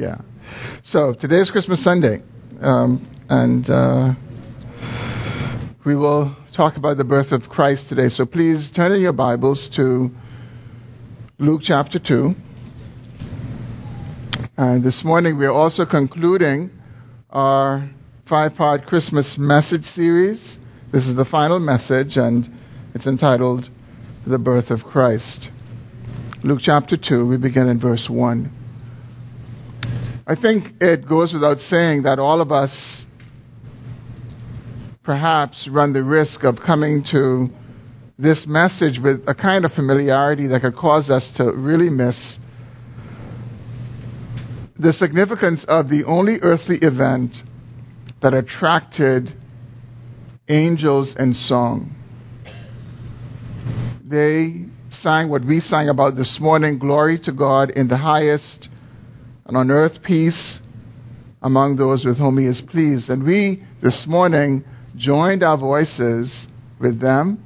Yeah. So today is Christmas Sunday, um, and uh, we will talk about the birth of Christ today. So please turn in your Bibles to Luke chapter 2. And this morning we are also concluding our five part Christmas message series. This is the final message, and it's entitled The Birth of Christ. Luke chapter 2, we begin in verse 1. I think it goes without saying that all of us perhaps run the risk of coming to this message with a kind of familiarity that could cause us to really miss the significance of the only earthly event that attracted angels and song. They sang what we sang about this morning glory to God in the highest and on earth peace among those with whom he is pleased. And we this morning joined our voices with them,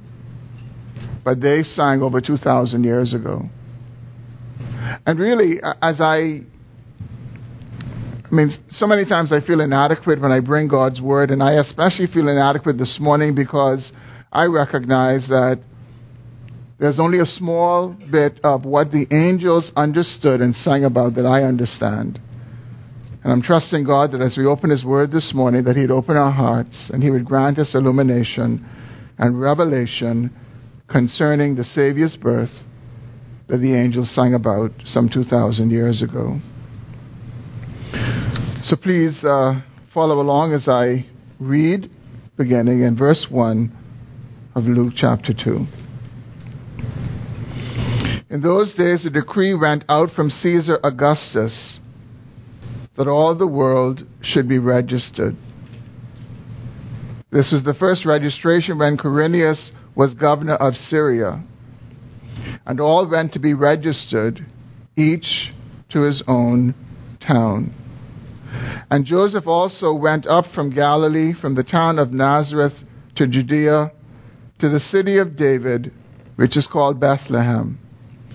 but they sang over 2,000 years ago. And really, as I, I mean, so many times I feel inadequate when I bring God's word, and I especially feel inadequate this morning because I recognize that there's only a small bit of what the angels understood and sang about that I understand. And I'm trusting God that as we open His Word this morning, that He'd open our hearts and He would grant us illumination and revelation concerning the Savior's birth that the angels sang about some 2,000 years ago. So please uh, follow along as I read, beginning in verse 1 of Luke chapter 2. In those days, a decree went out from Caesar Augustus that all the world should be registered. This was the first registration when Quirinius was governor of Syria. And all went to be registered, each to his own town. And Joseph also went up from Galilee, from the town of Nazareth to Judea, to the city of David, which is called Bethlehem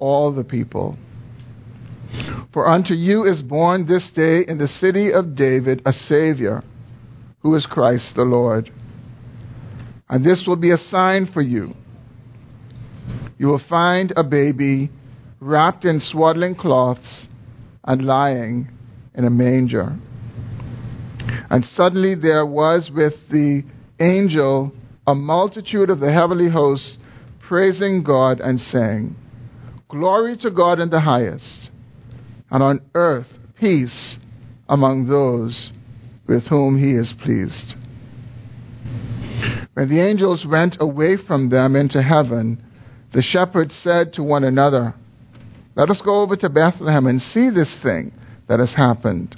all the people. For unto you is born this day in the city of David a Savior, who is Christ the Lord. And this will be a sign for you. You will find a baby wrapped in swaddling cloths and lying in a manger. And suddenly there was with the angel a multitude of the heavenly hosts praising God and saying, Glory to God in the highest and on earth peace among those with whom he is pleased. When the angels went away from them into heaven, the shepherds said to one another, Let us go over to Bethlehem and see this thing that has happened,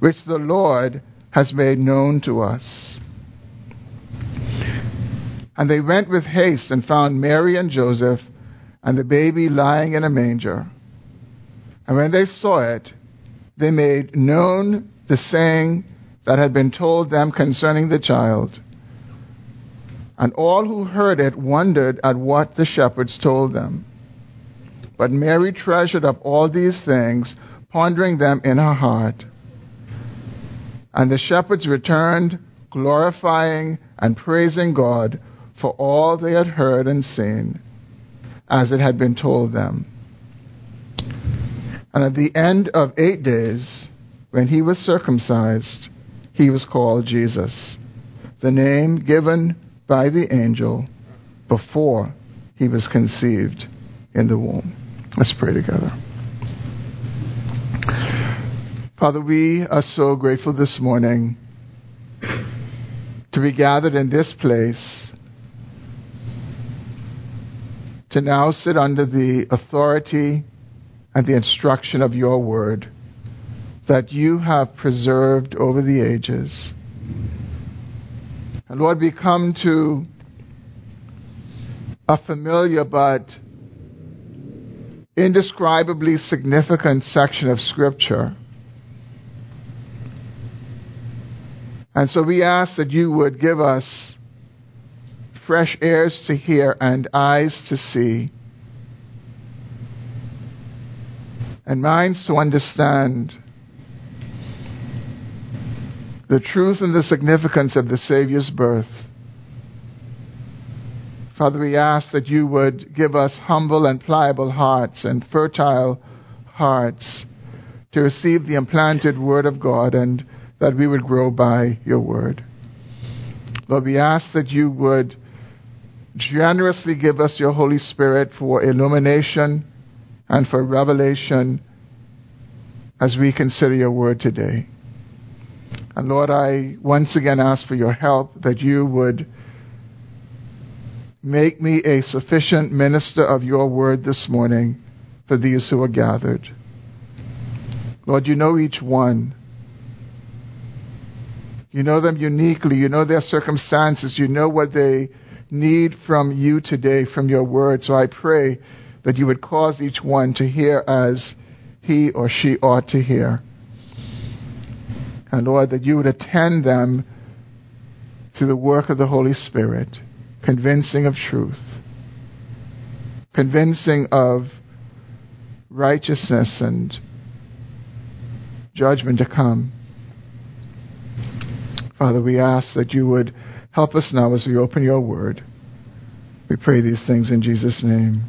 which the Lord has made known to us. And they went with haste and found Mary and Joseph and the baby lying in a manger. And when they saw it, they made known the saying that had been told them concerning the child. And all who heard it wondered at what the shepherds told them. But Mary treasured up all these things, pondering them in her heart. And the shepherds returned, glorifying and praising God for all they had heard and seen, as it had been told them. And at the end of eight days, when he was circumcised, he was called Jesus, the name given by the angel before he was conceived in the womb. Let's pray together. Father, we are so grateful this morning to be gathered in this place to now sit under the authority and the instruction of your word that you have preserved over the ages. And Lord, we come to a familiar but indescribably significant section of Scripture. And so we ask that you would give us fresh ears to hear and eyes to see, and minds to understand the truth and the significance of the Savior's birth. Father, we ask that you would give us humble and pliable hearts and fertile hearts to receive the implanted Word of God and that we would grow by your Word. Lord, we ask that you would generously give us your Holy Spirit for illumination and for revelation as we consider your Word today. And Lord, I once again ask for your help that you would make me a sufficient minister of your word this morning for these who are gathered. Lord, you know each one. You know them uniquely. You know their circumstances. You know what they need from you today, from your word. So I pray that you would cause each one to hear as he or she ought to hear. And Lord, that you would attend them to the work of the Holy Spirit, convincing of truth, convincing of righteousness and judgment to come. Father, we ask that you would help us now as we open your word. We pray these things in Jesus' name.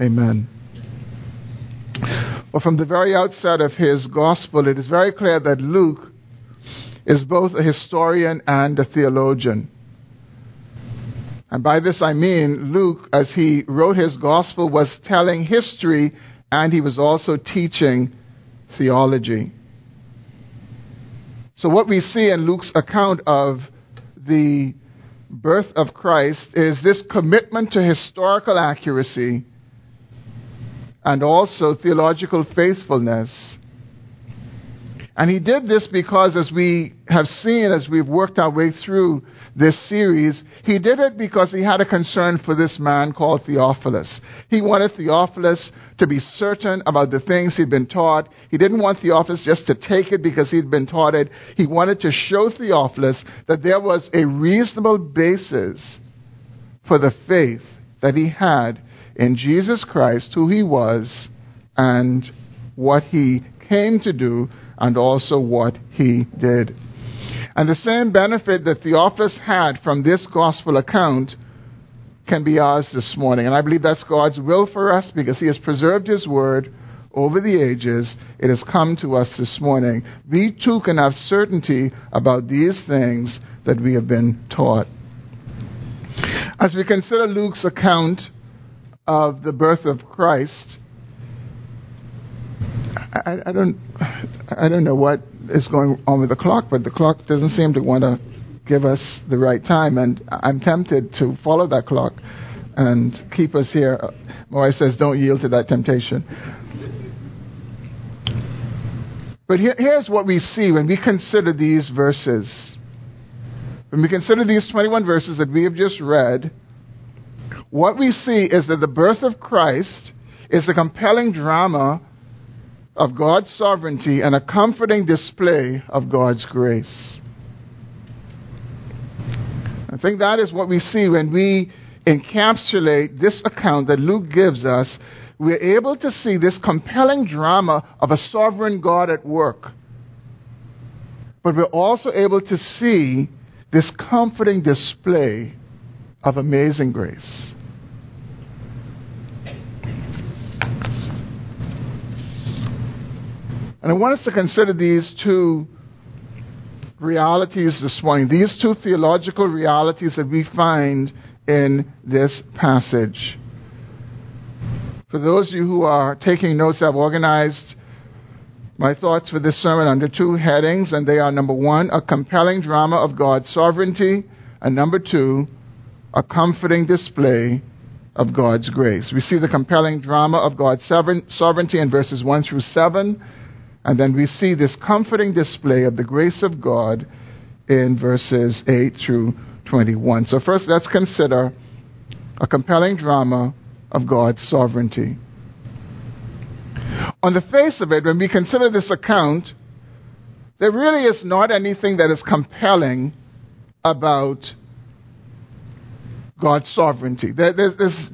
Amen. Well, from the very outset of his gospel, it is very clear that Luke is both a historian and a theologian. And by this I mean Luke, as he wrote his gospel, was telling history and he was also teaching theology. So, what we see in Luke's account of the birth of Christ is this commitment to historical accuracy and also theological faithfulness. And he did this because, as we have seen as we've worked our way through this series, he did it because he had a concern for this man called Theophilus. He wanted Theophilus to be certain about the things he'd been taught. He didn't want Theophilus just to take it because he'd been taught it. He wanted to show Theophilus that there was a reasonable basis for the faith that he had in Jesus Christ, who he was, and what he came to do, and also what he did. And the same benefit that Theophilus had from this gospel account can be ours this morning. And I believe that's God's will for us because he has preserved his word over the ages. It has come to us this morning. We too can have certainty about these things that we have been taught. As we consider Luke's account of the birth of Christ, I, I, don't, I don't know what is going on with the clock, but the clock doesn't seem to want to give us the right time, and I'm tempted to follow that clock and keep us here. My wife says, "Don't yield to that temptation." But here, here's what we see when we consider these verses. When we consider these 21 verses that we have just read, what we see is that the birth of Christ is a compelling drama of God's sovereignty and a comforting display of God's grace. I think that is what we see when we encapsulate this account that Luke gives us. We're able to see this compelling drama of a sovereign God at work. But we're also able to see this comforting display of amazing grace. And I want us to consider these two realities this morning, these two theological realities that we find in this passage. For those of you who are taking notes, I've organized my thoughts for this sermon under two headings, and they are number one, a compelling drama of God's sovereignty, and number two, a comforting display of God's grace. We see the compelling drama of God's sovereignty in verses 1 through 7, and then we see this comforting display of the grace of God in verses 8 through 21. So, first, let's consider a compelling drama of God's sovereignty. On the face of it, when we consider this account, there really is not anything that is compelling about God's sovereignty. There, there's, there's,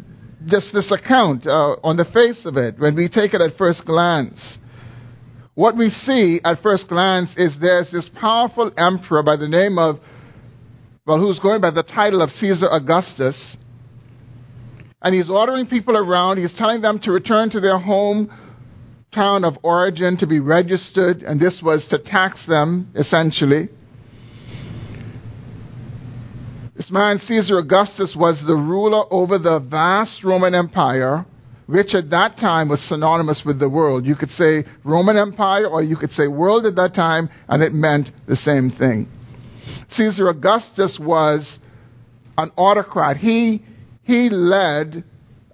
just this account uh, on the face of it, when we take it at first glance. What we see at first glance is there's this powerful emperor by the name of, well, who's going by the title of Caesar Augustus. And he's ordering people around. He's telling them to return to their home town of origin to be registered, and this was to tax them, essentially. This man, Caesar Augustus, was the ruler over the vast Roman Empire, which at that time was synonymous with the world. You could say Roman Empire or you could say world at that time, and it meant the same thing. Caesar Augustus was an autocrat. He, he led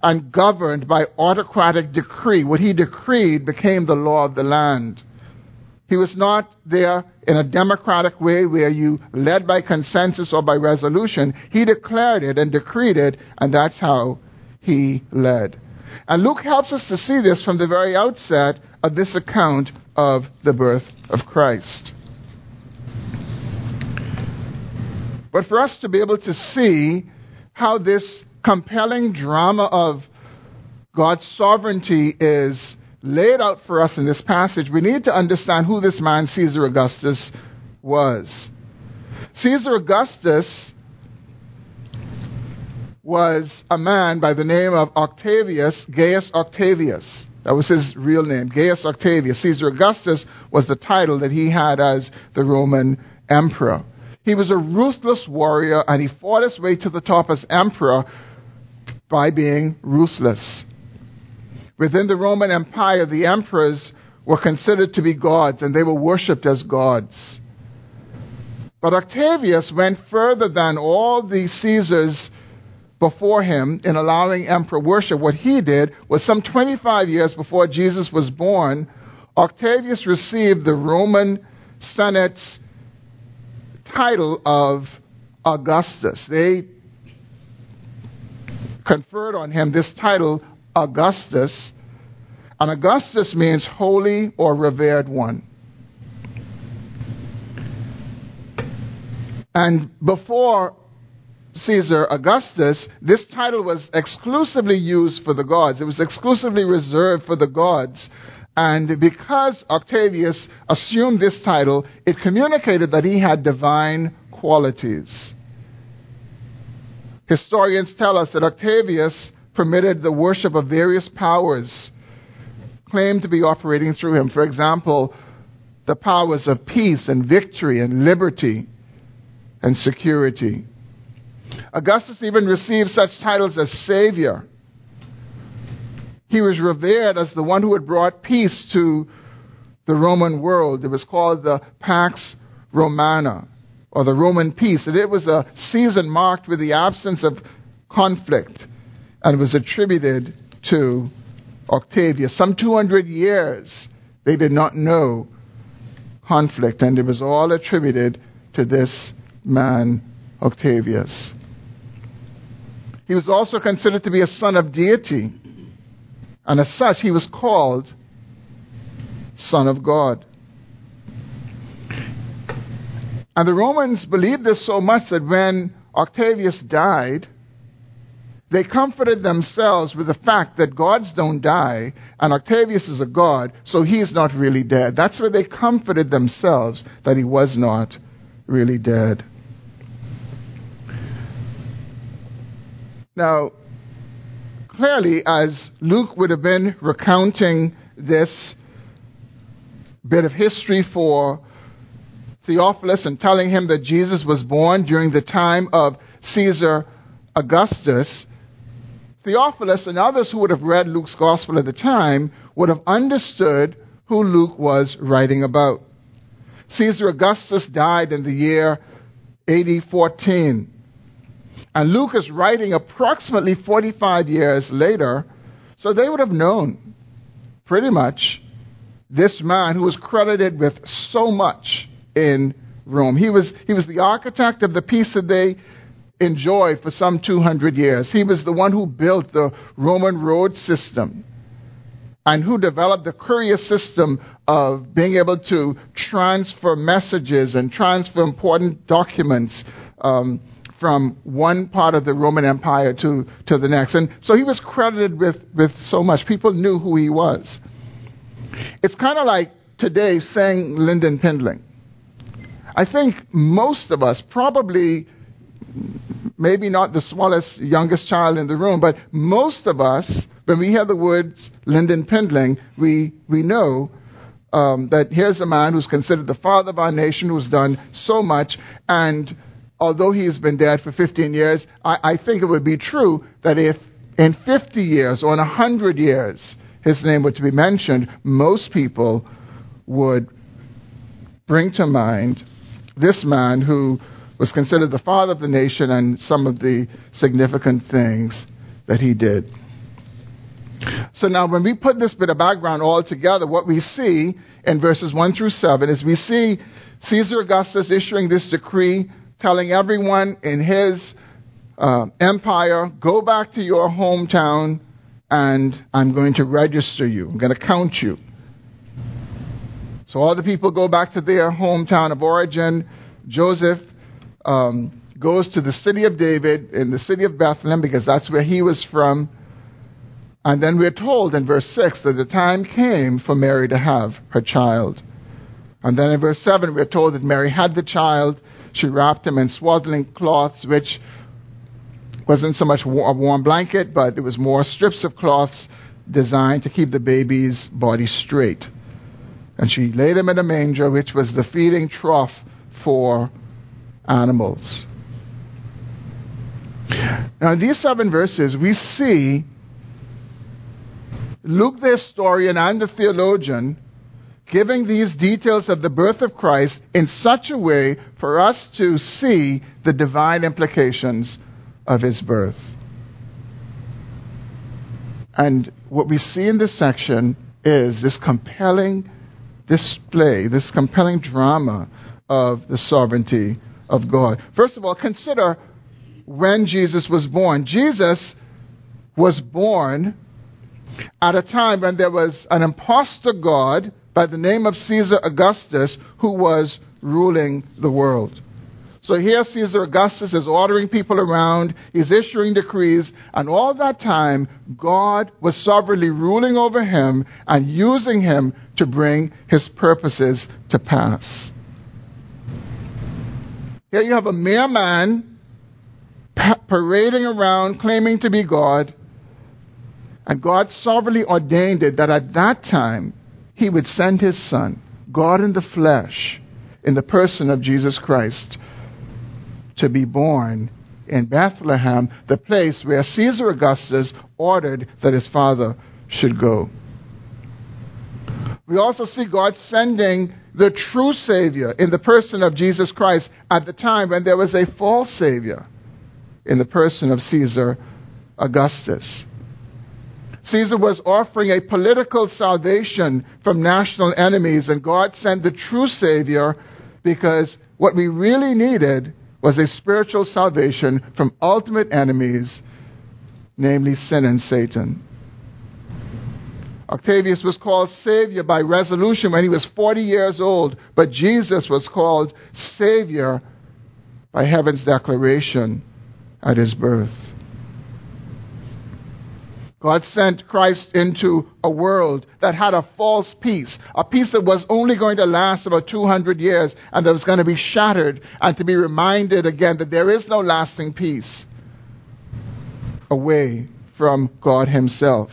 and governed by autocratic decree. What he decreed became the law of the land. He was not there in a democratic way where you led by consensus or by resolution. He declared it and decreed it, and that's how he led. And Luke helps us to see this from the very outset of this account of the birth of Christ. But for us to be able to see how this compelling drama of God's sovereignty is laid out for us in this passage, we need to understand who this man, Caesar Augustus, was. Caesar Augustus was a man by the name of Octavius, Gaius Octavius. That was his real name, Gaius Octavius. Caesar Augustus was the title that he had as the Roman emperor. He was a ruthless warrior and he fought his way to the top as emperor by being ruthless. Within the Roman Empire, the emperors were considered to be gods and they were worshipped as gods. But Octavius went further than all the Caesars before him in allowing emperor worship. What he did was some 25 years before Jesus was born, Octavius received the Roman Senate's title of Augustus. They conferred on him this title Augustus. And Augustus means holy or revered one. And before Caesar Augustus, this title was exclusively used for the gods. It was exclusively reserved for the gods. And because Octavius assumed this title, it communicated that he had divine qualities. Historians tell us that Octavius permitted the worship of various powers claimed to be operating through him. For example, the powers of peace and victory and liberty and security. Augustus even received such titles as Savior. He was revered as the one who had brought peace to the Roman world. It was called the Pax Romana, or the Roman peace. And it was a season marked with the absence of conflict and was attributed to Octavius. Some 200 years they did not know conflict, and it was all attributed to this man, Octavius. He was also considered to be a son of deity, and as such, he was called Son of God. And the Romans believed this so much that when Octavius died, they comforted themselves with the fact that gods don't die, and Octavius is a god, so he is not really dead. That's where they comforted themselves that he was not really dead. Now, clearly, as Luke would have been recounting this bit of history for Theophilus and telling him that Jesus was born during the time of Caesar Augustus, Theophilus and others who would have read Luke's gospel at the time would have understood who Luke was writing about. Caesar Augustus died in the year AD 14. And Luke is writing approximately 45 years later, so they would have known pretty much this man who was credited with so much in Rome. He was, he was the architect of the peace that they enjoyed for some 200 years. He was the one who built the Roman road system and who developed the courier system of being able to transfer messages and transfer important documents um, from one part of the Roman Empire to, to the next. And so he was credited with, with so much. People knew who he was. It's kind of like today saying Lyndon Pindling. I think most of us, probably maybe not the smallest, youngest child in the room, but most of us, when we hear the words Lyndon Pindling, we, we know um, that here's a man who's considered the father of our nation, who's done so much, and although he has been dead for 15 years, I, I think it would be true that if in 50 years or in 100 years his name were to be mentioned, most people would bring to mind this man who was considered the father of the nation and some of the significant things that he did. So now when we put this bit of background all together, what we see in verses 1 through 7 is we see Caesar Augustus issuing this decree telling everyone in his uh, empire, go back to your hometown and I'm going to register you. I'm going to count you. So all the people go back to their hometown of origin. Joseph um, goes to the city of David in the city of Bethlehem because that's where he was from. And then we're told in verse 6 that the time came for Mary to have her child. And then in verse 7, we're told that Mary had the child. She wrapped him in swaddling cloths, which wasn't so much a warm blanket, but it was more strips of cloths designed to keep the baby's body straight. And she laid him in a manger, which was the feeding trough for animals. Now, in these seven verses, we see Luke, the historian and the theologian, giving these details of the birth of Christ in such a way for us to see the divine implications of his birth. And what we see in this section is this compelling display, this compelling drama of the sovereignty of God. First of all, consider when Jesus was born. Jesus was born at a time when there was an impostor God by the name of Caesar Augustus who was ruling the world. So here Caesar Augustus is ordering people around, he's issuing decrees, and all that time God was sovereignly ruling over him and using him to bring his purposes to pass. Here you have a mere man parading around claiming to be God, and God sovereignly ordained it that at that time he would send his son, God in the flesh, in the person of Jesus Christ to be born in Bethlehem, the place where Caesar Augustus ordered that his father should go. We also see God sending the true Savior in the person of Jesus Christ at the time when there was a false Savior in the person of Caesar Augustus. Caesar was offering a political salvation from national enemies, and God sent the true Savior because what we really needed was a spiritual salvation from ultimate enemies, namely sin and Satan. Octavius was called Savior by resolution when he was 40 years old, but Jesus was called Savior by heaven's declaration at his birth. God sent Christ into a world that had a false peace, a peace that was only going to last about 200 years and that was going to be shattered and to be reminded again that there is no lasting peace away from God Himself.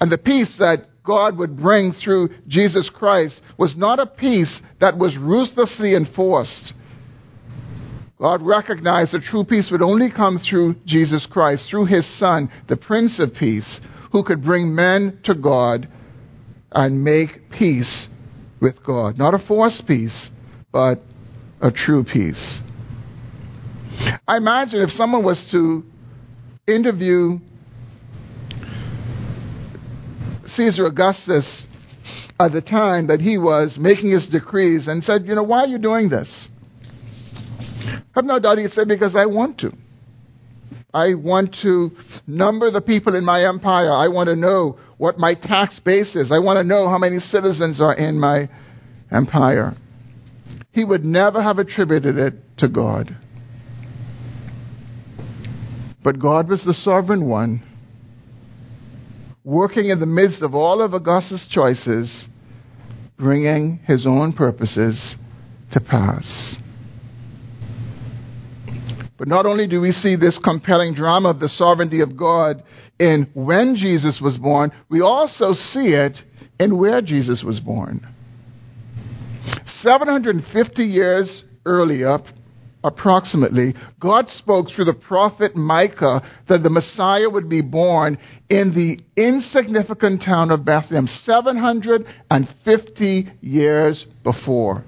And the peace that God would bring through Jesus Christ was not a peace that was ruthlessly enforced. God recognized that true peace would only come through Jesus Christ, through his Son, the Prince of Peace, who could bring men to God and make peace with God. Not a forced peace, but a true peace. I imagine if someone was to interview Caesar Augustus at the time that he was making his decrees and said, You know, why are you doing this? I have no doubt he'd say, Because I want to. I want to number the people in my empire. I want to know what my tax base is. I want to know how many citizens are in my empire. He would never have attributed it to God. But God was the sovereign one working in the midst of all of Augustus' choices, bringing his own purposes to pass. But not only do we see this compelling drama of the sovereignty of God in when Jesus was born, we also see it in where Jesus was born. 750 years earlier, approximately, God spoke through the prophet Micah that the Messiah would be born in the insignificant town of Bethlehem 750 years before.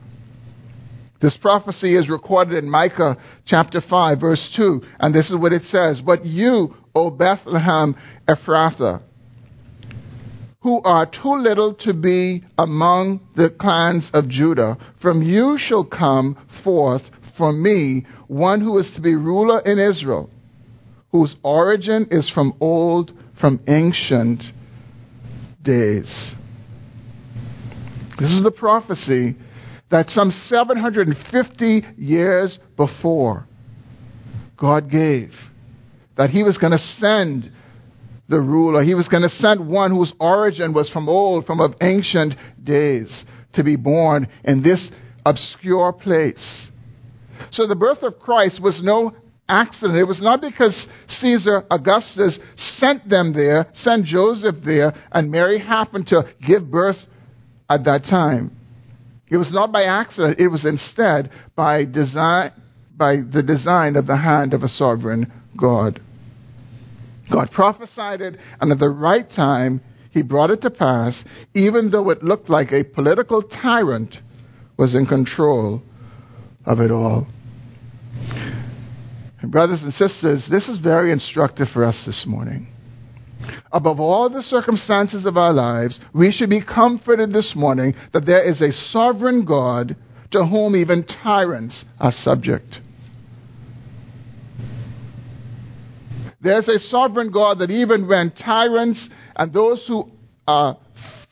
This prophecy is recorded in Micah chapter 5, verse 2, and this is what it says But you, O Bethlehem Ephrathah, who are too little to be among the clans of Judah, from you shall come forth for me one who is to be ruler in Israel, whose origin is from old, from ancient days. This is the prophecy that some 750 years before God gave that he was going to send the ruler. He was going to send one whose origin was from old, from of ancient days, to be born in this obscure place. So the birth of Christ was no accident. It was not because Caesar Augustus sent them there, sent Joseph there, and Mary happened to give birth at that time. It was not by accident. It was instead by design, by the design of the hand of a sovereign God. God prophesied it, and at the right time, he brought it to pass, even though it looked like a political tyrant was in control of it all. And brothers and sisters, this is very instructive for us this morning. Above all the circumstances of our lives, we should be comforted this morning that there is a sovereign God to whom even tyrants are subject. There's a sovereign God that even when tyrants and those who are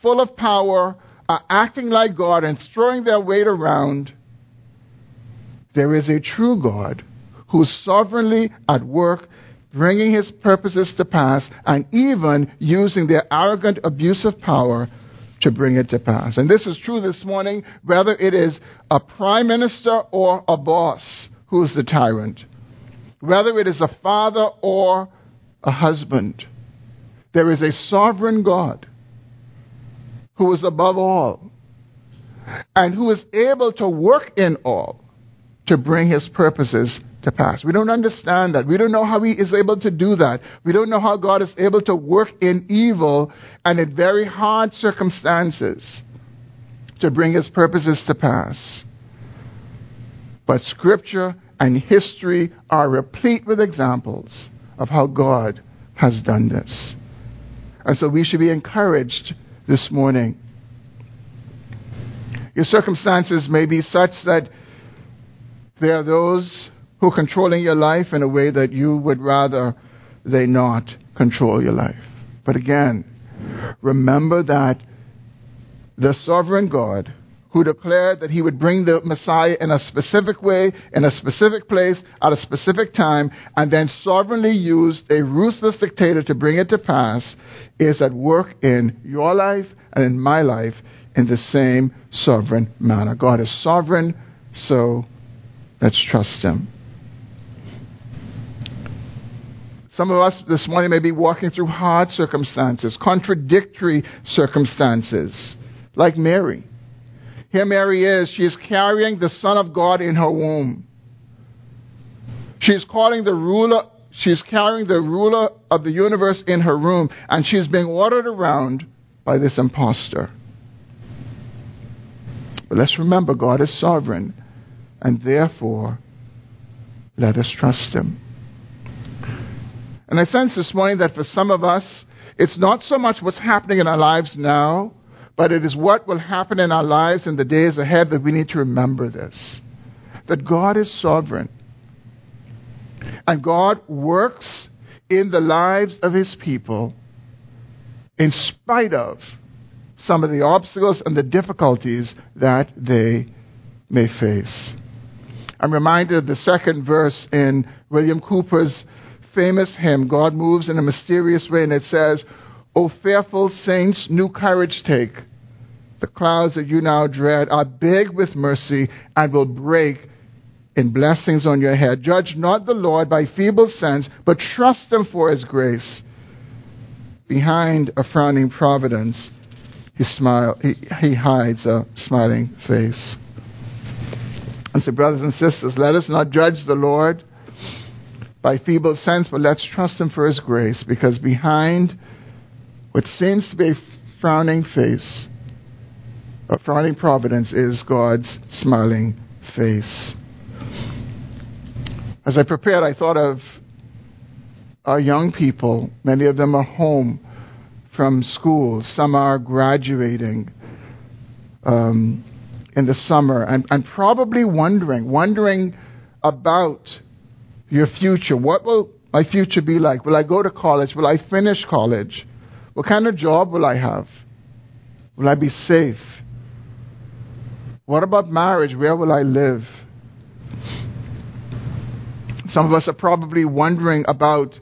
full of power are acting like God and throwing their weight around, there is a true God who's sovereignly at work, bringing his purposes to pass, and even using their arrogant abuse of power to bring it to pass. And this is true this morning, whether it is a prime minister or a boss who's the tyrant, whether it is a father or a husband. There is a sovereign God who is above all and who is able to work in all to bring his purposes to pass. We don't understand that. We don't know how he is able to do that. We don't know how God is able to work in evil and in very hard circumstances to bring his purposes to pass. But scripture and history are replete with examples of how God has done this. And so we should be encouraged this morning. Your circumstances may be such that there are those who are controlling your life in a way that you would rather they not control your life. But again, remember that the sovereign God who declared that he would bring the Messiah in a specific way, in a specific place, at a specific time, and then sovereignly used a ruthless dictator to bring it to pass, is at work in your life and in my life in the same sovereign manner. God is sovereign, so Let's trust Him. Some of us this morning may be walking through hard circumstances, contradictory circumstances, like Mary. Here Mary is. She is carrying the Son of God in her womb. She is calling the ruler, she is carrying the ruler of the universe in her room, and she is being ordered around by this impostor. But let's remember God is sovereign, and therefore, let us trust Him. And I sense this morning that for some of us, it's not so much what's happening in our lives now, but it is what will happen in our lives in the days ahead that we need to remember this. That God is sovereign. And God works in the lives of His people in spite of some of the obstacles and the difficulties that they may face. I'm reminded of the second verse in William Cowper's famous hymn, God Moves in a Mysterious Way, and it says, O fearful saints, new courage take. The clouds that you now dread are big with mercy and will break in blessings on your head. Judge not the Lord by feeble sense, but trust him for his grace. Behind a frowning providence, he, smile, he, he hides a smiling face. And so, brothers and sisters, let us not judge the Lord by feeble sense, but let's trust Him for His grace, because behind what seems to be a frowning face, a frowning providence, is God's smiling face. As I prepared, I thought of our young people. Many of them are home from school. Some are graduating um, in the summer and, and probably wondering, wondering about your future. What will my future be like? Will I go to college? Will I finish college? What kind of job will I have? Will I be safe? What about marriage? Where will I live? Some of us are probably wondering about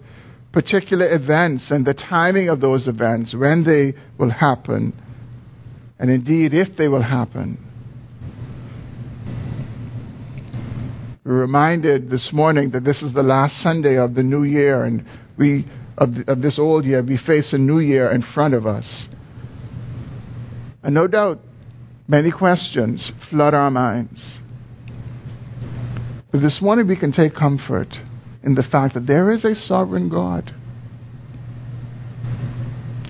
particular events and the timing of those events, when they will happen, and indeed if they will happen. We're reminded this morning that this is the last Sunday of the new year, and we of, of this old year, we face a new year in front of us. And no doubt, many questions flood our minds. But this morning we can take comfort in the fact that there is a sovereign God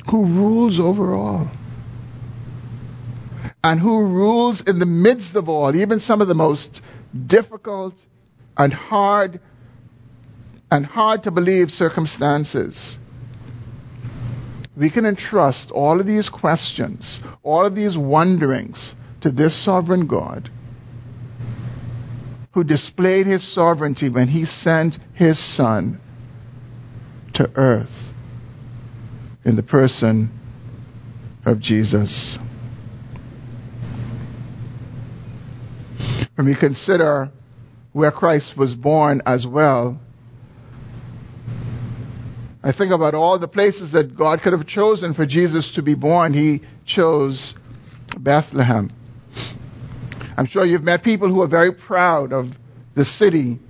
who rules over all. And who rules in the midst of all, even some of the most difficult and hard and hard to believe circumstances. We can entrust all of these questions, all of these wonderings to this sovereign God who displayed his sovereignty when he sent his son to earth in the person of Jesus. When we consider where Christ was born as well, I think about all the places that God could have chosen for Jesus to be born. He chose Bethlehem. I'm sure you've met people who are very proud of the city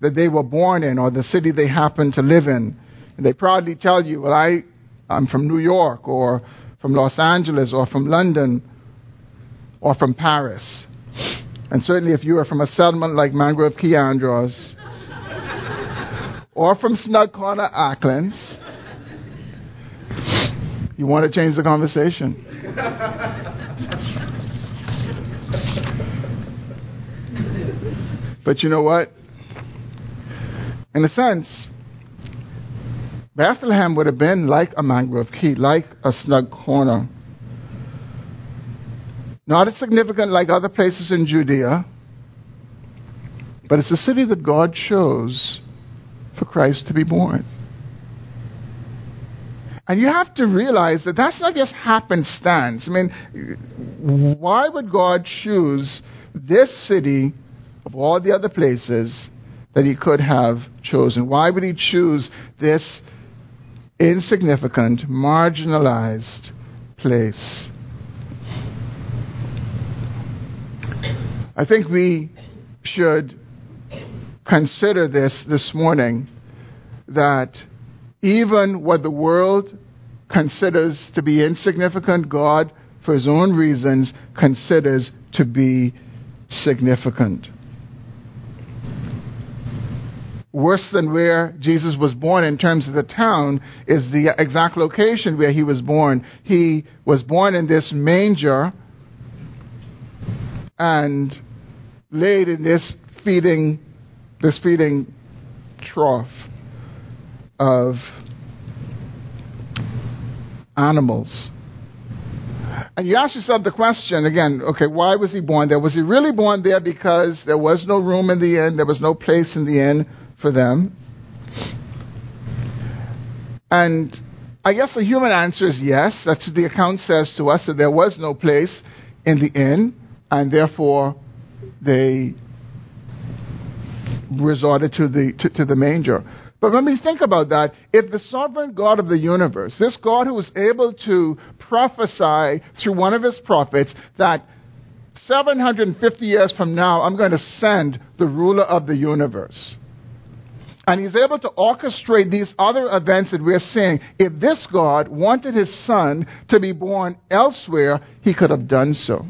that they were born in or the city they happen to live in. And they proudly tell you, well, I, I'm from New York or from Los Angeles or from London or from Paris. And certainly if you are from a settlement like Mangrove Cay Andros or from Snug Corner Acklins, you want to change the conversation. But you know what? In a sense, Bethlehem would have been like a mangrove key, like a snug corner. Not as significant like other places in Judea, but it's a city that God chose for Christ to be born. And you have to realize that that's not just happenstance. I mean, why would God choose this city of all the other places that he could have chosen. Why would he choose this insignificant, marginalized place? I think we should consider this this morning that even what the world considers to be insignificant, God, for his own reasons, considers to be significant. Worse than where Jesus was born in terms of the town is the exact location where he was born. He was born in this manger and laid in this feeding, this feeding trough of animals. And you ask yourself the question again, okay, why was he born there? Was he really born there because there was no room in the inn, there was no place in the inn for them? And I guess the human answer is yes. That's what the account says to us that there was no place in the inn, and therefore they resorted to the to, to the manger. But when we think about that, if the sovereign God of the universe, this God who was able to prophesy through one of his prophets that 750 years from now, I'm going to send the ruler of the universe. And he's able to orchestrate these other events that we're seeing. If this God wanted his son to be born elsewhere, he could have done so.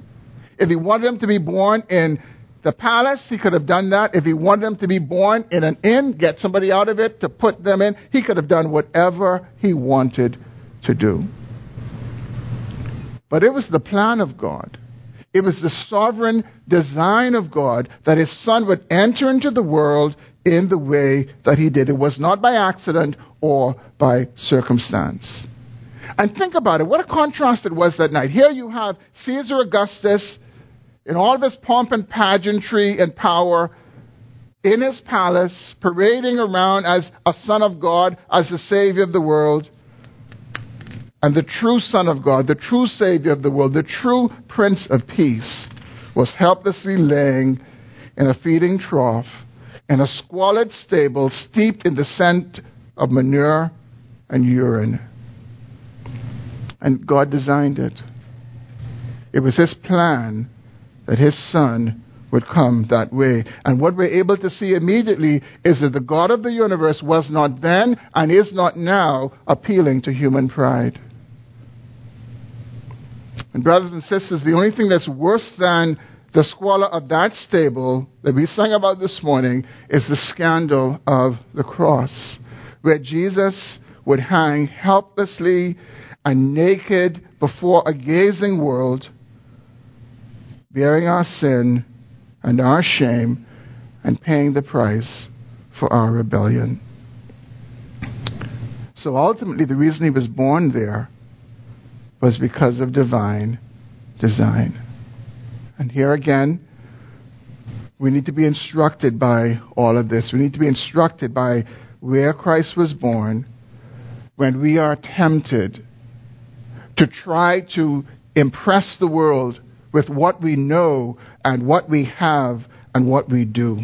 If he wanted them to be born in the palace, he could have done that. If he wanted them to be born in an inn, get somebody out of it to put them in, he could have done whatever he wanted to do. But it was the plan of God. It was the sovereign design of God that his son would enter into the world in the way that he did. It was not by accident or by circumstance. And think about it. What a contrast it was that night. Here you have Caesar Augustus in all of his pomp and pageantry and power in his palace, parading around as a son of God, as the Savior of the world. And the true Son of God, the true Savior of the world, the true Prince of Peace, was helplessly laying in a feeding trough in a squalid stable steeped in the scent of manure and urine. And God designed it. It was His plan that his son would come that way. And what we're able to see immediately is that the God of the universe was not then and is not now appealing to human pride. And brothers and sisters, the only thing that's worse than the squalor of that stable that we sang about this morning is the scandal of the cross, where Jesus would hang helplessly and naked before a gazing world bearing our sin and our shame and paying the price for our rebellion. So ultimately, the reason he was born there was because of divine design. And here again, we need to be instructed by all of this. We need to be instructed by where Christ was born when we are tempted to try to impress the world with what we know and what we have and what we do.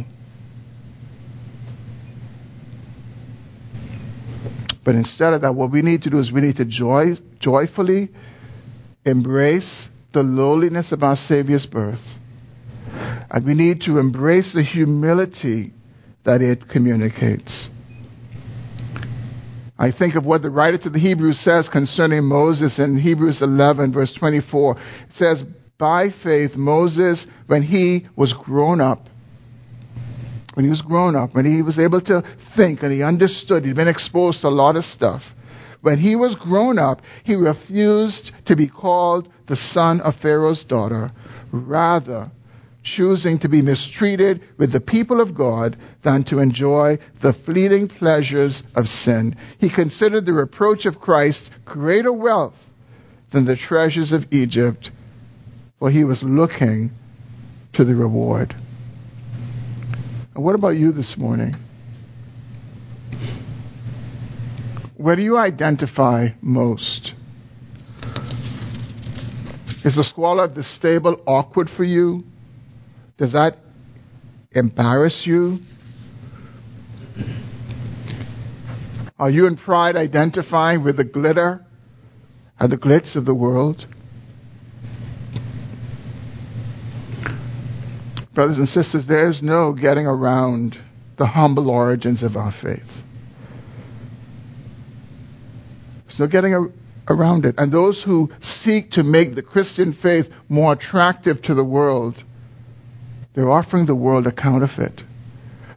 But instead of that, what we need to do is we need to joy, joyfully embrace the lowliness of our Savior's birth. And we need to embrace the humility that it communicates. I think of what the writer to the Hebrews says concerning Moses in Hebrews 11, verse 24. It says, by faith, Moses, when he was grown up, when he was grown up, when he was able to think and he understood, he'd been exposed to a lot of stuff. When he was grown up, he refused to be called the son of Pharaoh's daughter, rather choosing to be mistreated with the people of God than to enjoy the fleeting pleasures of sin. He considered the reproach of Christ greater wealth than the treasures of Egypt for he was looking to the reward. And what about you this morning? Where do you identify most? Is the squalor of the stable awkward for you? Does that embarrass you? Are you in pride identifying with the glitter and the glitz of the world? Brothers and sisters, there's no getting around the humble origins of our faith. There's no getting a, around it. And those who seek to make the Christian faith more attractive to the world, they're offering the world a counterfeit.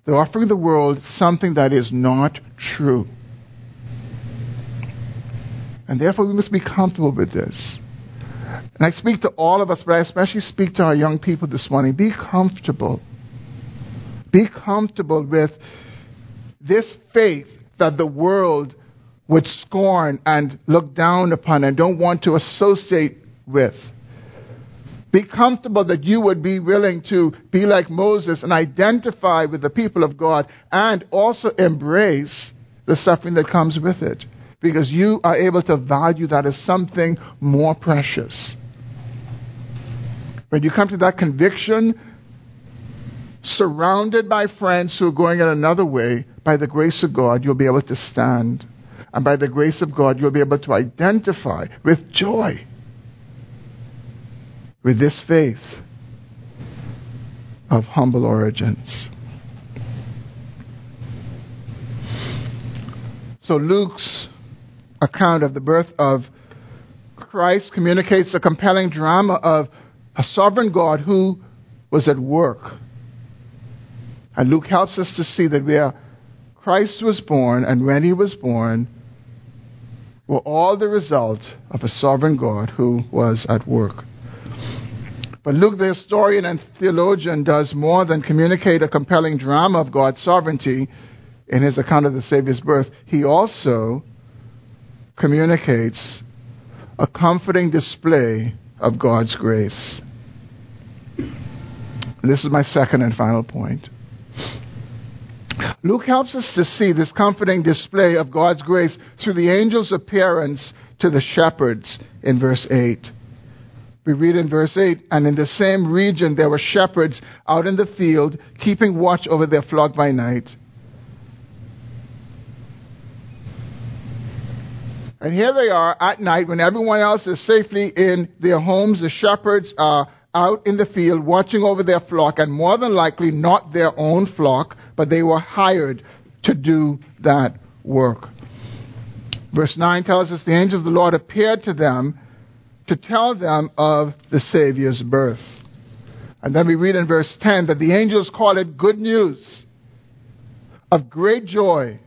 They're offering the world something that is not true. And therefore, we must be comfortable with this. And I speak to all of us, but I especially speak to our young people this morning. Be comfortable. Be comfortable with this faith that the world would scorn and look down upon and don't want to associate with. Be comfortable that you would be willing to be like Moses and identify with the people of God and also embrace the suffering that comes with it. Because you are able to value that as something more precious. When you come to that conviction, surrounded by friends who are going in another way, by the grace of God, you'll be able to stand. And by the grace of God, you'll be able to identify with joy with this faith of humble origins. So Luke's account of the birth of Christ communicates a compelling drama of a sovereign God who was at work. And Luke helps us to see that where Christ was born and when he was born were all the result of a sovereign God who was at work. But Luke, the historian and theologian, does more than communicate a compelling drama of God's sovereignty in his account of the Savior's birth. He also communicates a comforting display of God's grace. This is my second and final point. Luke helps us to see this comforting display of God's grace through the angel's appearance to the shepherds in verse 8. We read in verse 8, and in the same region there were shepherds out in the field, keeping watch over their flock by night. And here they are at night when everyone else is safely in their homes. The shepherds are out in the field watching over their flock, and more than likely not their own flock, but they were hired to do that work. Verse 9 tells us the angel of the Lord appeared to them to tell them of the Savior's birth. And then we read in verse 10 that the angels call it good news of great joy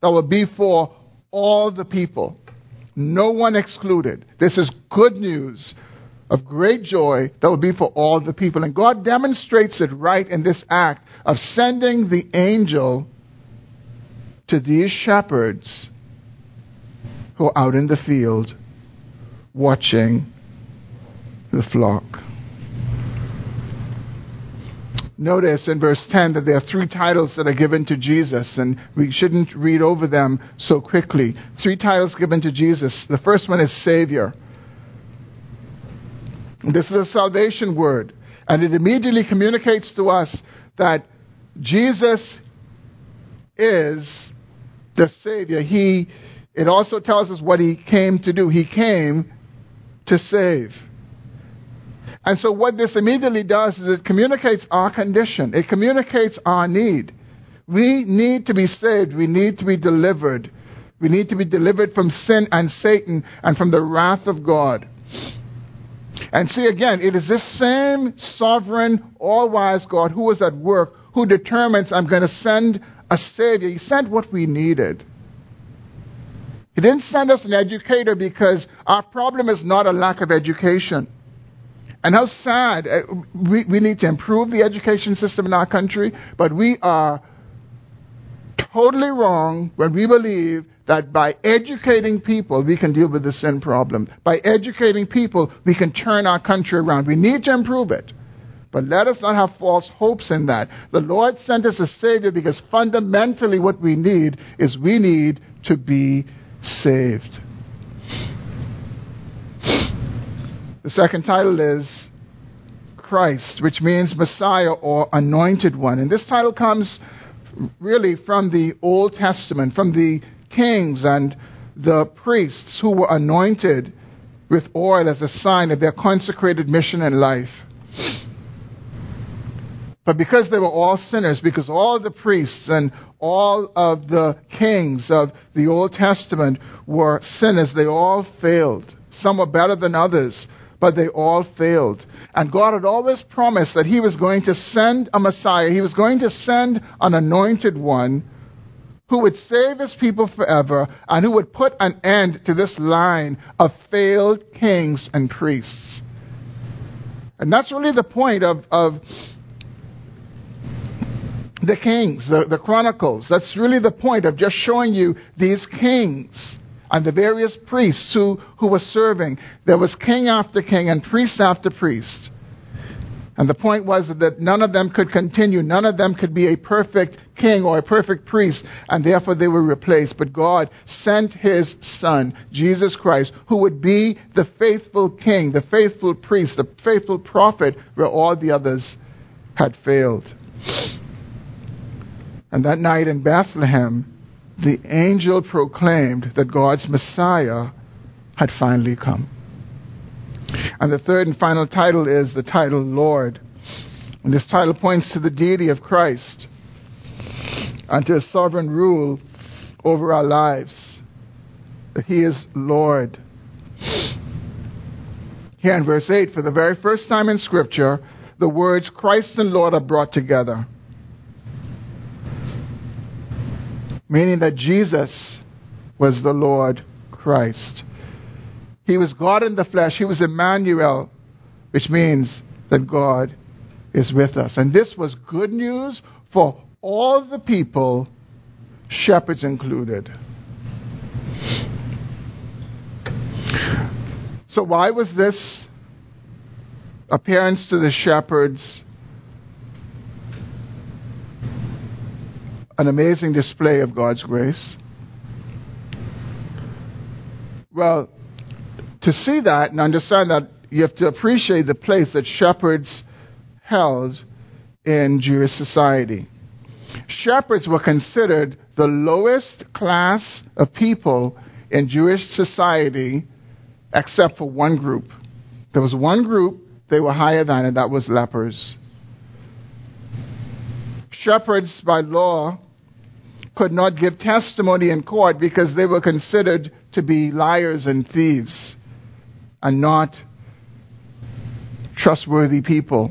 that will be for all the people, no one excluded. This is good news of great joy that will be for all the people. And God demonstrates it right in this act of sending the angel to these shepherds who are out in the field watching the flock. Notice in verse 10 that there are three titles that are given to Jesus, and we shouldn't read over them so quickly. Three titles given to Jesus. The first one is Savior. This is a salvation word, and it immediately communicates to us that Jesus is the Savior. He, it also tells us what He came to do. He came to save. And so, what this immediately does is it communicates our condition, it communicates our need. We need to be saved, we need to be delivered. We need to be delivered from sin and Satan and from the wrath of God. And see again, it is this same sovereign, all wise God who was at work, who determines I'm going to send a Savior. He sent what we needed. He didn't send us an educator because our problem is not a lack of education. And how sad. Uh, we, we need to improve the education system in our country, but we are totally wrong when we believe that by educating people, we can deal with the sin problem. By educating people, we can turn our country around. We need to improve it. But let us not have false hopes in that. The Lord sent us a Savior because fundamentally what we need is we need to be saved. The second title is Christ, which means Messiah or Anointed One. And this title comes really from the Old Testament, from the kings and the priests who were anointed with oil as a sign of their consecrated mission in life. But because they were all sinners, because all the priests and all of the kings of the Old Testament were sinners, they all failed. Some were better than others, but they all failed. And God had always promised that He was going to send a Messiah. He was going to send an anointed one who would save His people forever and who would put an end to this line of failed kings and priests. And that's really the point of, of the kings, the, the chronicles. That's really the point of just showing you these kings and the various priests who, who were serving. There was king after king and priest after priest. And the point was that none of them could continue. None of them could be a perfect king or a perfect priest, and therefore they were replaced. But God sent his son, Jesus Christ, who would be the faithful king, the faithful priest, the faithful prophet, where all the others had failed. And that night in Bethlehem, the angel proclaimed that God's Messiah had finally come. And the third and final title is the title Lord. And this title points to the deity of Christ and to his sovereign rule over our lives. That he is Lord. Here in verse 8, for the very first time in Scripture, the words Christ and Lord are brought together. Meaning that Jesus was the Lord Christ. He was God in the flesh. He was Emmanuel, which means that God is with us. And this was good news for all the people, shepherds included. So, why was this appearance to the shepherds an amazing display of God's grace. Well, to see that and understand that, you have to appreciate the place that shepherds held in Jewish society. Shepherds were considered the lowest class of people in Jewish society, except for one group. There was one group they were higher than, and that was lepers. Shepherds, by law, could not give testimony in court because they were considered to be liars and thieves and not trustworthy people.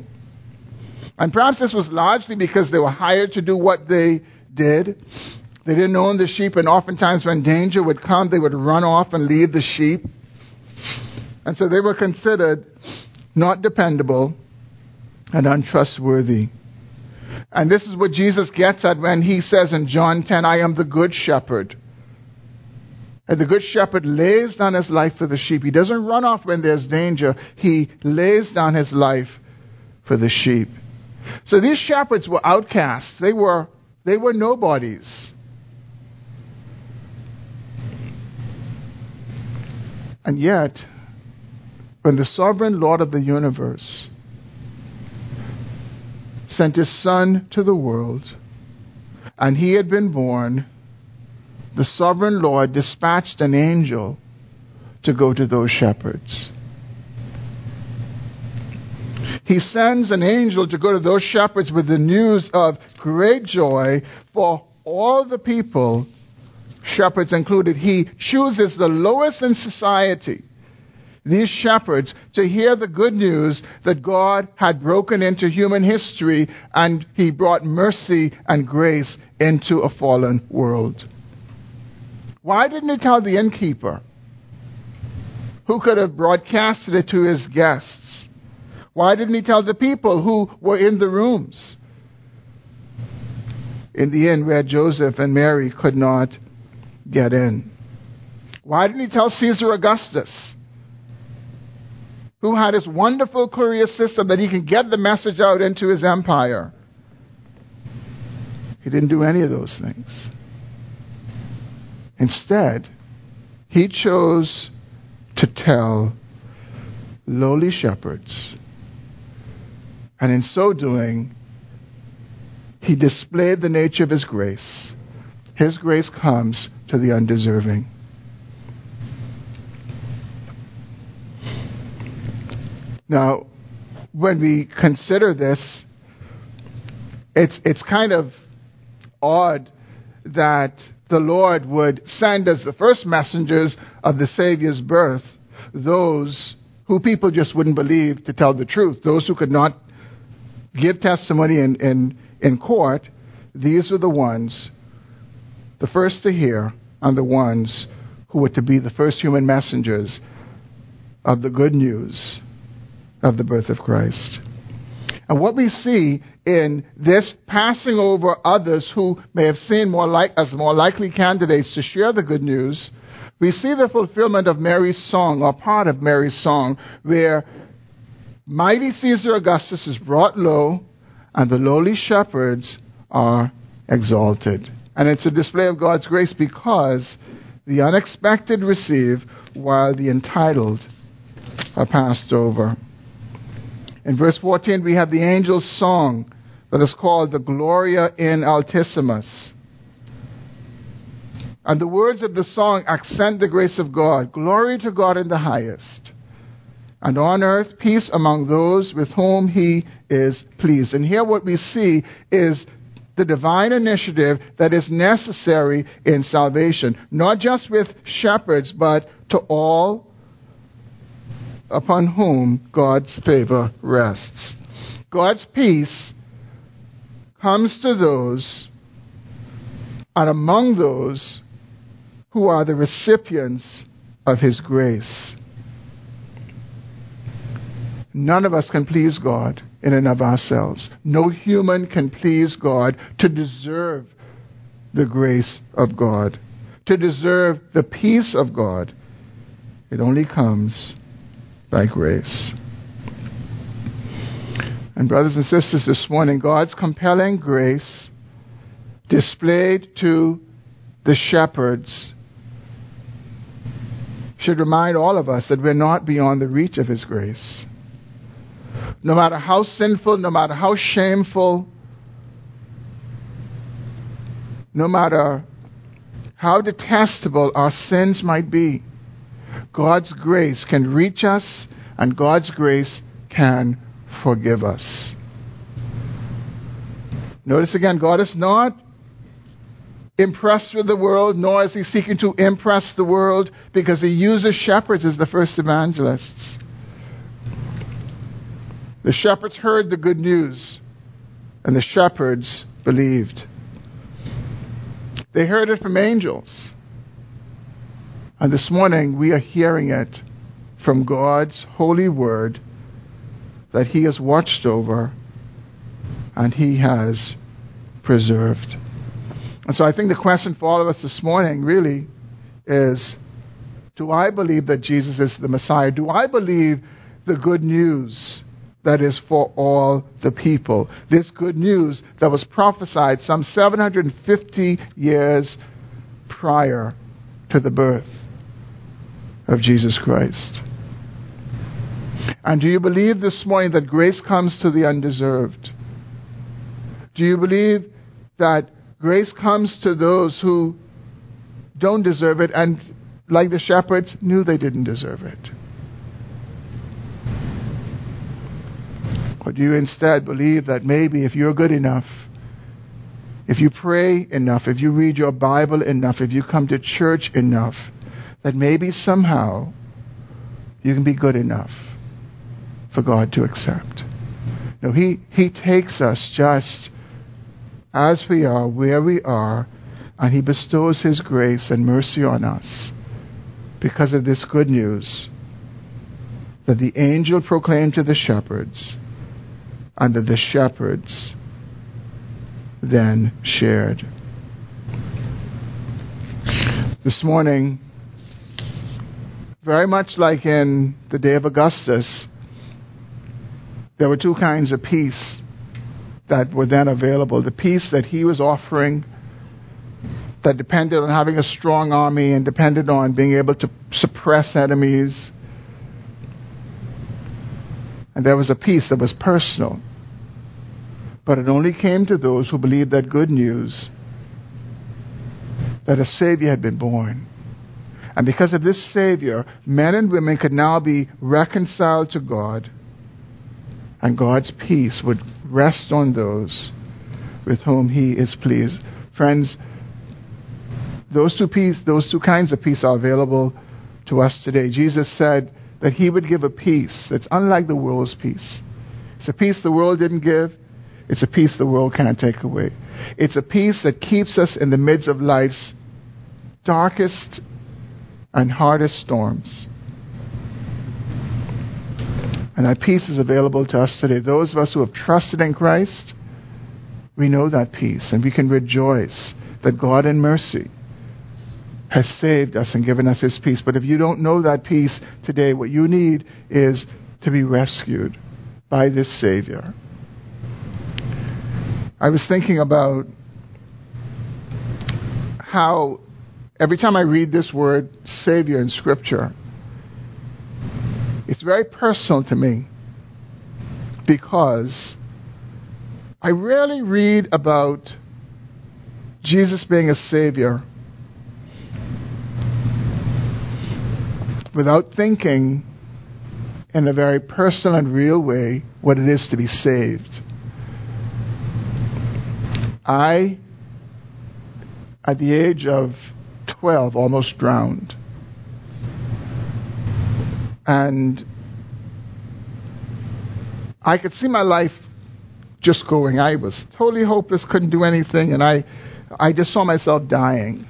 And perhaps this was largely because they were hired to do what they did. They didn't own the sheep, and oftentimes when danger would come, they would run off and leave the sheep. And so they were considered not dependable and untrustworthy. And this is what Jesus gets at when he says in John 10, I am the good shepherd. And the good shepherd lays down his life for the sheep. He doesn't run off when there's danger. He lays down his life for the sheep. So these shepherds were outcasts. They were, they were nobodies. And yet, when the sovereign Lord of the universe sent his son to the world, and he had been born, the sovereign Lord dispatched an angel to go to those shepherds. He sends an angel to go to those shepherds with the news of great joy for all the people, shepherds included. He chooses the lowest in society these shepherds to hear the good news that God had broken into human history and he brought mercy and grace into a fallen world. Why didn't he tell the innkeeper? Who could have broadcasted it to his guests? Why didn't he tell the people who were in the rooms? In the inn where Joseph and Mary could not get in. Why didn't he tell Caesar Augustus? Who had this wonderful courier system that he can get the message out into his empire. He didn't do any of those things. Instead, he chose to tell lowly shepherds. And in so doing, he displayed the nature of his grace. His grace comes to the undeserving. Now, when we consider this, it's, it's kind of odd that the Lord would send as the first messengers of the Savior's birth those who people just wouldn't believe to tell the truth, those who could not give testimony in, in, in court. These were the ones, the first to hear, and the ones who were to be the first human messengers of the good news of the birth of Christ. And what we see in this passing over others who may have seen more like, as more likely candidates to share the good news, we see the fulfillment of Mary's song, or part of Mary's song, where mighty Caesar Augustus is brought low, and the lowly shepherds are exalted. And it's a display of God's grace because the unexpected receive while the entitled are passed over. In verse 14, we have the angel's song that is called the Gloria in Altissimis. And the words of the song accent the grace of God. Glory to God in the highest. And on earth, peace among those with whom he is pleased. And here what we see is the divine initiative that is necessary in salvation. Not just with shepherds, but to all upon whom God's favor rests. God's peace comes to those and among those who are the recipients of His grace. None of us can please God in and of ourselves. No human can please God to deserve the grace of God, to deserve the peace of God. It only comes by grace. And, brothers and sisters, this morning, God's compelling grace displayed to the shepherds should remind all of us that we're not beyond the reach of His grace. No matter how sinful, no matter how shameful, no matter how detestable our sins might be, God's grace can reach us and God's grace can forgive us. Notice again, God is not impressed with the world, nor is he seeking to impress the world because he uses shepherds as the first evangelists. The shepherds heard the good news, and the shepherds believed. They heard it from angels. And this morning we are hearing it from God's holy word that He has watched over and He has preserved. And so I think the question for all of us this morning really is do I believe that Jesus is the Messiah? Do I believe the good news that is for all the people? This good news that was prophesied some 750 years prior to the birth of Jesus Christ. And do you believe this morning that grace comes to the undeserved? Do you believe that grace comes to those who don't deserve it and, like the shepherds, knew they didn't deserve it? Or do you instead believe that maybe if you're good enough, if you pray enough, if you read your Bible enough, if you come to church enough, that maybe somehow you can be good enough for God to accept. No, He, he takes us just as we are, where we are, and He bestows His grace and mercy on us because of this good news that the angel proclaimed to the shepherds and that the shepherds then shared. This morning, very much like in the day of Augustus, there were two kinds of peace that were then available. The peace that he was offering that depended on having a strong army and depended on being able to suppress enemies. And there was a peace that was personal. But it only came to those who believed that good news that a Savior had been born and because of this Savior, men and women could now be reconciled to God, and God's peace would rest on those with whom he is pleased. Friends, those two, peace, those two kinds of peace are available to us today. Jesus said that he would give a peace that's unlike the world's peace. It's a peace the world didn't give. It's a peace the world can't take away. It's a peace that keeps us in the midst of life's darkest and hardest storms. And that peace is available to us today. Those of us who have trusted in Christ, we know that peace and we can rejoice that God in mercy has saved us and given us his peace. But if you don't know that peace today, what you need is to be rescued by this Savior. I was thinking about how every time I read this word Savior in Scripture, it's very personal to me because I rarely read about Jesus being a Savior without thinking in a very personal and real way what it is to be saved. I, at the age of 12, almost drowned. And I could see my life just going. I was totally hopeless, couldn't do anything, and I, I just saw myself dying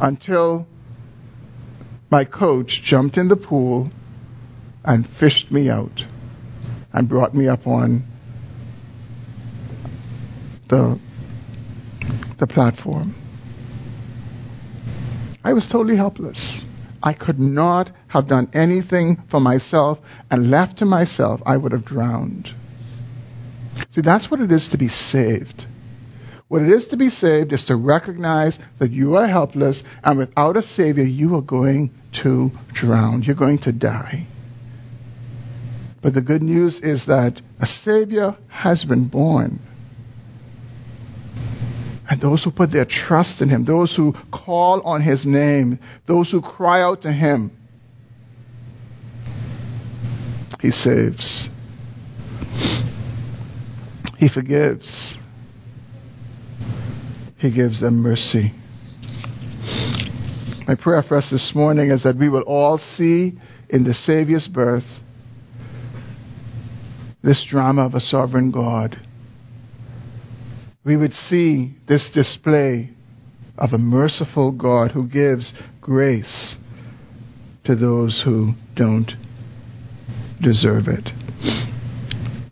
until my coach jumped in the pool and fished me out and brought me up on the, the platform. I was totally helpless. I could not have done anything for myself, and left to myself, I would have drowned. See, that's what it is to be saved. What it is to be saved is to recognize that you are helpless, and without a Savior, you are going to drown. You're going to die. But the good news is that a Savior has been born. And those who put their trust in Him, those who call on His name, those who cry out to Him, He saves. He forgives. He gives them mercy. My prayer for us this morning is that we will all see in the Savior's birth this drama of a sovereign God. We would see this display of a merciful God who gives grace to those who don't deserve it.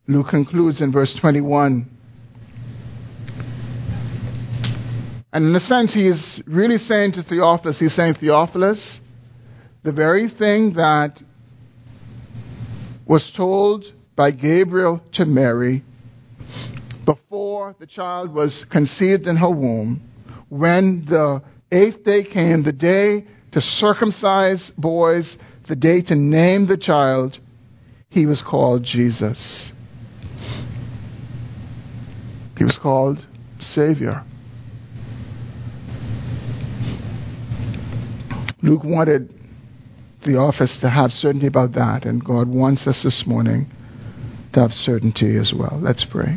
Luke concludes in verse 21 And in a sense, he is really saying to Theophilus, he's saying, Theophilus, the very thing that was told by Gabriel to Mary before the child was conceived in her womb, when the eighth day came, the day to circumcise boys, the day to name the child, he was called Jesus. He was called Savior. Luke wanted Theophilus to have certainty about that, and God wants us this morning to have certainty as well. Let's pray.